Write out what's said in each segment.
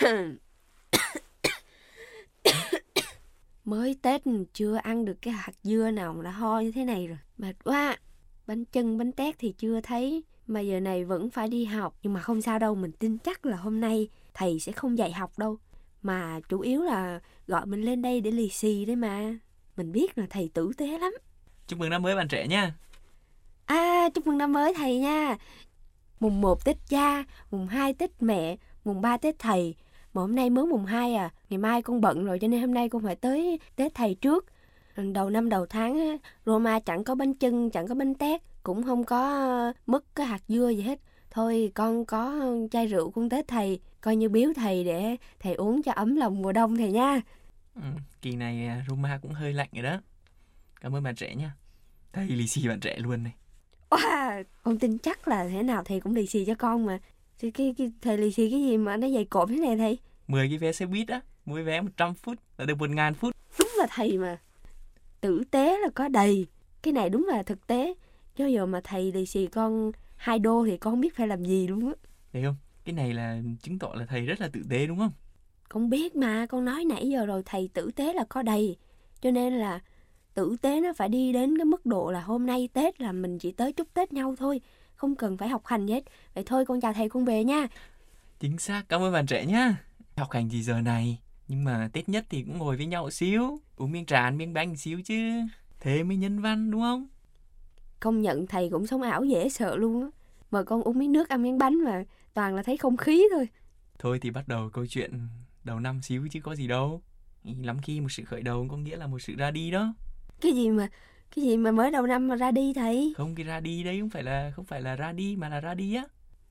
Mới Tết chưa ăn được cái hạt dưa nào mà đã ho như thế này rồi. Mệt quá. Bánh chưng, bánh tét thì chưa thấy. Mà giờ này vẫn phải đi học. Nhưng mà không sao đâu, mình tin chắc là hôm nay thầy sẽ không dạy học đâu. Mà chủ yếu là gọi mình lên đây để lì xì đấy mà. Mình biết là thầy tử tế lắm. Chúc mừng năm mới bạn trẻ nha. À, chúc mừng năm mới thầy nha. Mùng 1 Tết cha, mùng 2 Tết mẹ, mùng 3 Tết thầy. Mà hôm nay mới mùng 2 à, ngày mai con bận rồi cho nên hôm nay con phải tới Tết thầy trước. Đầu năm đầu tháng á, Roma chẳng có bánh chưng, chẳng có bánh tét, cũng không có mứt cái hạt dưa gì hết. Thôi con có chai rượu con Tết thầy, coi như biếu thầy để thầy uống cho ấm lòng mùa đông thầy nha. Ừ, kỳ này à, Roma cũng hơi lạnh rồi đó. Cảm ơn bạn trẻ nha. Thầy lì xì bạn trẻ luôn này. Wow, con tin chắc là thế nào thầy cũng lì xì cho con mà. Thì cái, cái thầy lì xì cái gì mà nó dày cộm thế này thầy? 10 cái vé xe buýt á, mỗi vé 100 phút là được 1 ngàn phút. Đúng là thầy mà. Tử tế là có đầy. Cái này đúng là thực tế. Cho giờ mà thầy lì xì con hai đô thì con không biết phải làm gì luôn á. Thấy không? Cái này là chứng tỏ là thầy rất là tử tế đúng không? Con biết mà, con nói nãy giờ rồi thầy tử tế là có đầy. Cho nên là tử tế nó phải đi đến cái mức độ là hôm nay Tết là mình chỉ tới chúc Tết nhau thôi. Không cần phải học hành gì hết. Vậy thôi con chào thầy con về nha. Chính xác, cảm ơn bạn trẻ nhá. Học hành gì giờ này, nhưng mà Tết nhất thì cũng ngồi với nhau xíu, uống miếng trà, miếng bánh xíu chứ. Thế mới nhân văn đúng không? Công nhận thầy cũng sống ảo dễ sợ luôn á. Mời con uống miếng nước ăn miếng bánh mà toàn là thấy không khí thôi. Thôi thì bắt đầu câu chuyện đầu năm xíu chứ có gì đâu. Lắm khi một sự khởi đầu có nghĩa là một sự ra đi đó. Cái gì mà cái gì mà mới đầu năm mà ra đi thầy? Không cái ra đi đấy không phải là không phải là ra đi mà là ra đi á.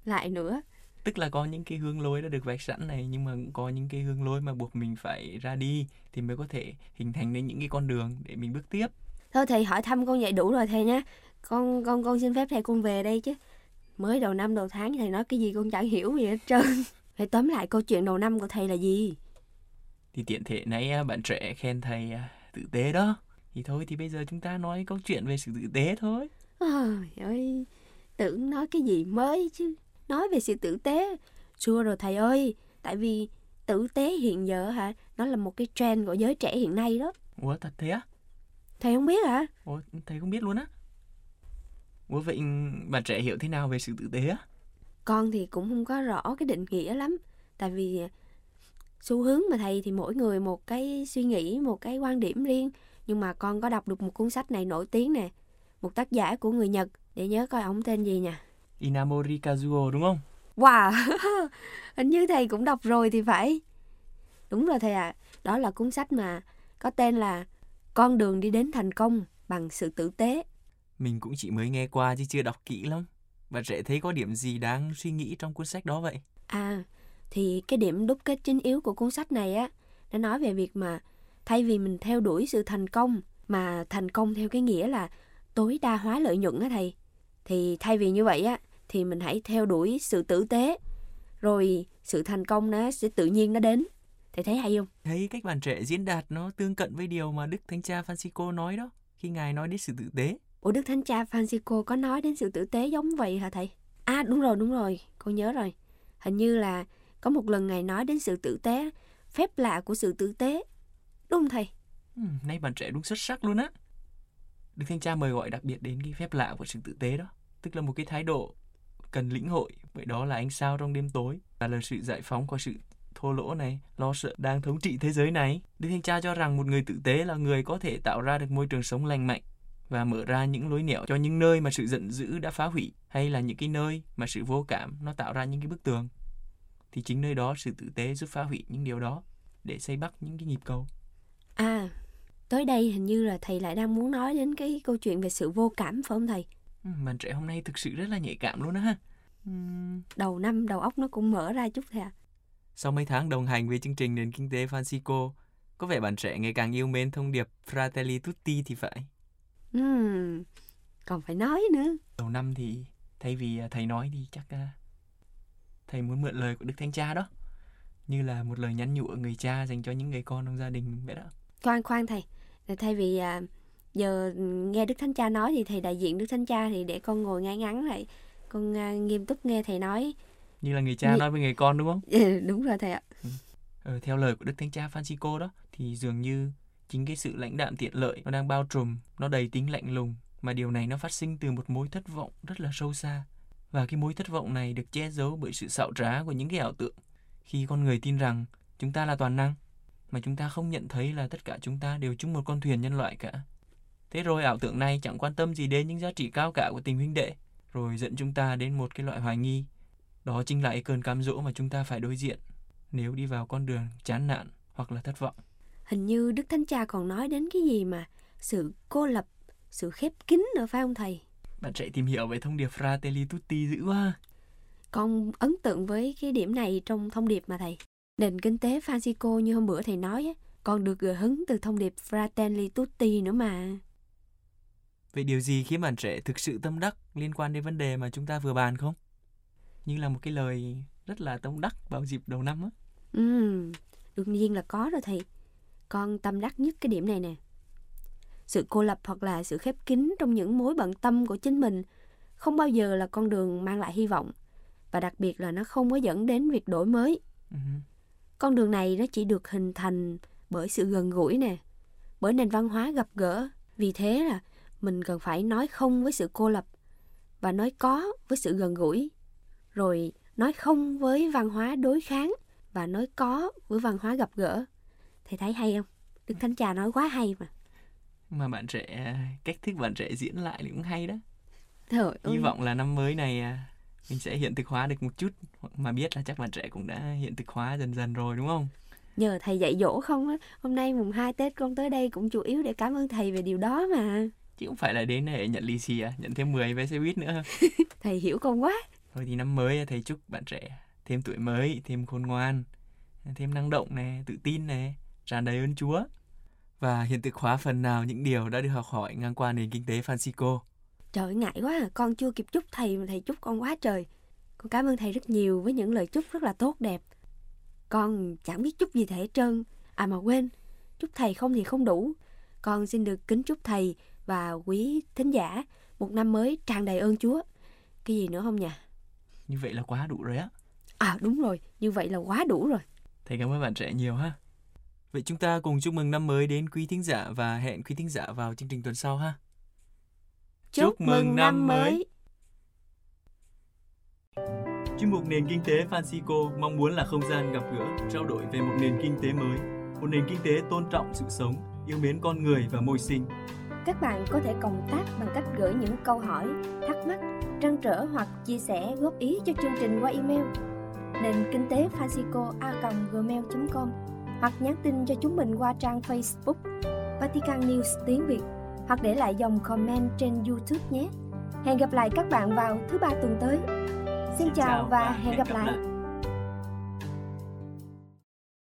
Lại nữa. Tức là có những cái hướng lối đã được vạch sẵn này nhưng mà cũng có những cái hướng lối mà buộc mình phải ra đi thì mới có thể hình thành nên những cái con đường để mình bước tiếp. Thôi thầy hỏi thăm con vậy đủ rồi thầy nha. Con con con xin phép thầy con về đây chứ. Mới đầu năm đầu tháng thầy nói cái gì con chẳng hiểu gì hết trơn. Thầy tóm lại câu chuyện đầu năm của thầy là gì? Thì tiện thể nãy bạn trẻ khen thầy à, tử tế đó. Thì thôi thì bây giờ chúng ta nói câu chuyện về sự tử tế thôi. Ôi ơi, tưởng nói cái gì mới chứ. Nói về sự tử tế. Xưa rồi thầy ơi, tại vì tử tế hiện giờ hả, nó là một cái trend của giới trẻ hiện nay đó. Ủa thật thế á? Thầy không biết hả? Ủa thầy không biết luôn á. Ủa vậy bạn trẻ hiểu thế nào về sự tử tế á? Con thì cũng không có rõ cái định nghĩa lắm. Tại vì xu hướng mà thầy thì mỗi người một cái suy nghĩ, một cái quan điểm riêng. Nhưng mà con có đọc được một cuốn sách này nổi tiếng nè. Một tác giả của người Nhật. Để nhớ coi ông tên gì nha. Inamori Kazuo đúng không? Wow, hình như thầy cũng đọc rồi thì phải. Đúng rồi thầy ạ, à. đó là cuốn sách mà có tên là Con đường đi đến thành công bằng sự tử tế. Mình cũng chỉ mới nghe qua chứ chưa đọc kỹ lắm. Bạn trẻ thấy có điểm gì đáng suy nghĩ trong cuốn sách đó vậy? À, thì cái điểm đúc kết chính yếu của cuốn sách này á, nó nói về việc mà thay vì mình theo đuổi sự thành công mà thành công theo cái nghĩa là tối đa hóa lợi nhuận á thầy. Thì thay vì như vậy á thì mình hãy theo đuổi sự tử tế. Rồi sự thành công nó sẽ tự nhiên nó đến. Thầy thấy hay không? Thấy cách bạn trẻ diễn đạt nó tương cận với điều mà đức thánh cha francisco nói đó khi ngài nói đến sự tử tế. Ủa đức thánh cha francisco có nói đến sự tử tế giống vậy hả thầy? À đúng rồi đúng rồi con nhớ rồi. Hình như là có một lần ngài nói đến sự tử tế phép lạ của sự tử tế đúng không thầy? Ừ, nay bạn trẻ đúng xuất sắc luôn á. Đức thánh cha mời gọi đặc biệt đến cái phép lạ của sự tử tế đó tức là một cái thái độ cần lĩnh hội vậy đó là ánh sao trong đêm tối và là sự giải phóng khỏi sự thô lỗ này lo sợ đang thống trị thế giới này. Đức thánh cha cho rằng một người tử tế là người có thể tạo ra được môi trường sống lành mạnh và mở ra những lối nẻo cho những nơi mà sự giận dữ đã phá hủy hay là những cái nơi mà sự vô cảm nó tạo ra những cái bức tường. Thì chính nơi đó sự tử tế giúp phá hủy những điều đó để xây bắt những cái nhịp cầu à tới đây hình như là thầy lại đang muốn nói đến cái câu chuyện về sự vô cảm phải không thầy? Ừ, bạn trẻ hôm nay thực sự rất là nhạy cảm luôn á ha. Đầu năm đầu óc nó cũng mở ra chút thôi à sau mấy tháng đồng hành với chương trình nền kinh tế Francisco có vẻ bạn trẻ ngày càng yêu mến thông điệp Fratelli Tutti thì phải. Uhm, còn phải nói nữa. Đầu năm thì thay vì à, thầy nói thì chắc à, thầy muốn mượn lời của Đức Thánh Cha đó. Như là một lời nhắn nhủ người cha dành cho những người con trong gia đình vậy đó khoan khoan thầy. Thay vì à, giờ nghe Đức Thánh Cha nói thì thầy đại diện Đức Thánh Cha thì để con ngồi ngay ngắn lại. Con uh, nghiêm túc nghe thầy nói. Như là người cha Như- nói với người con đúng không? Ừ, đúng rồi thầy ạ. Ờ, theo lời của đức thánh cha Francisco đó thì dường như chính cái sự lãnh đạm tiện lợi nó đang bao trùm nó đầy tính lạnh lùng mà điều này nó phát sinh từ một mối thất vọng rất là sâu xa. Và cái mối thất vọng này được che giấu bởi sự xạo trá của những cái ảo tượng khi con người tin rằng chúng ta là toàn năng mà chúng ta không nhận thấy là tất cả chúng ta đều chung một con thuyền nhân loại cả. Thế rồi ảo tượng này chẳng quan tâm gì đến những giá trị cao cả của tình huynh đệ rồi dẫn chúng ta đến một cái loại hoài nghi. Đó chính là cái cơn cám dỗ mà chúng ta phải đối diện nếu đi vào con đường chán nản hoặc là thất vọng. Hình như đức thánh cha còn nói đến cái gì mà sự cô lập sự khép kín nữa phải không thầy? Bạn chạy tìm hiểu về thông điệp Fratelli Tutti dữ quá. Con ấn tượng với cái điểm này trong thông điệp mà thầy nền kinh tế Francisco như hôm bữa thầy nói còn được gợi hứng từ thông điệp Fratelli Tutti nữa mà Vậy điều gì khiến bạn trẻ thực sự tâm đắc liên quan đến vấn đề mà chúng ta vừa bàn không? Như là một cái lời rất là tâm đắc vào dịp đầu năm á. Ừ, đương nhiên là có rồi thầy. Con tâm đắc nhất cái điểm này nè. Sự cô lập hoặc là sự khép kín trong những mối bận tâm của chính mình không bao giờ là con đường mang lại hy vọng. Và đặc biệt là nó không có dẫn đến việc đổi mới. Ừ. Con đường này nó chỉ được hình thành bởi sự gần gũi nè, bởi nền văn hóa gặp gỡ. Vì thế là mình cần phải nói không với sự cô lập và nói có với sự gần gũi. Rồi nói không với văn hóa đối kháng và nói có với văn hóa gặp gỡ. Thầy thấy hay không? Đức Thánh Cha nói quá hay mà. Mà bạn trẻ, cách thức bạn trẻ diễn lại thì cũng hay đó. Trời Hy ơi. vọng là năm mới này à, mình sẽ hiện thực hóa được một chút. Mà biết là chắc bạn trẻ cũng đã hiện thực hóa dần dần rồi đúng không? Nhờ thầy dạy dỗ không á. Hôm nay mùng 2 Tết con tới đây cũng chủ yếu để cảm ơn thầy về điều đó mà. Chứ không phải là đến để nhận lì xì à, nhận thêm 10 vé xe buýt nữa. Thầy hiểu con quá. Thôi thì năm mới thầy chúc bạn trẻ thêm tuổi mới, thêm khôn ngoan, thêm năng động nè, tự tin nè, tràn đầy ơn Chúa. Và hiện thực hóa phần nào những điều đã được học hỏi ngang qua nền kinh tế Francisco. Trời ơi, ngại quá à. Con chưa kịp chúc thầy mà thầy chúc con quá trời. Con cảm ơn thầy rất nhiều với những lời chúc rất là tốt đẹp. Con chẳng biết chúc gì thể trơn. À mà quên, chúc thầy không thì không đủ. Con xin được kính chúc thầy và quý thính giả một năm mới tràn đầy ơn Chúa. Cái gì nữa không nhỉ? Như vậy là quá đủ rồi á. À đúng rồi, như vậy là quá đủ rồi. Thầy cảm ơn bạn trẻ nhiều ha. Vậy chúng ta cùng chúc mừng năm mới đến quý thính giả và hẹn quý thính giả vào chương trình tuần sau ha. Chúc mừng năm mới. Chuyên mục Nền Kinh tế Francisco mong muốn là không gian gặp gỡ, trao đổi về một nền kinh tế mới, một nền kinh tế tôn trọng sự sống, yêu mến con người và môi sinh. Các bạn có thể cộng tác bằng cách gửi những câu hỏi, thắc mắc, trăn trở hoặc chia sẻ góp ý cho chương trình qua email nền kinh tế gmail.com hoặc nhắn tin cho chúng mình qua trang Facebook Vatican News tiếng Việt hoặc để lại dòng comment trên YouTube nhé. Hẹn gặp lại các bạn vào thứ ba tuần tới. Xin chào và hẹn gặp lại.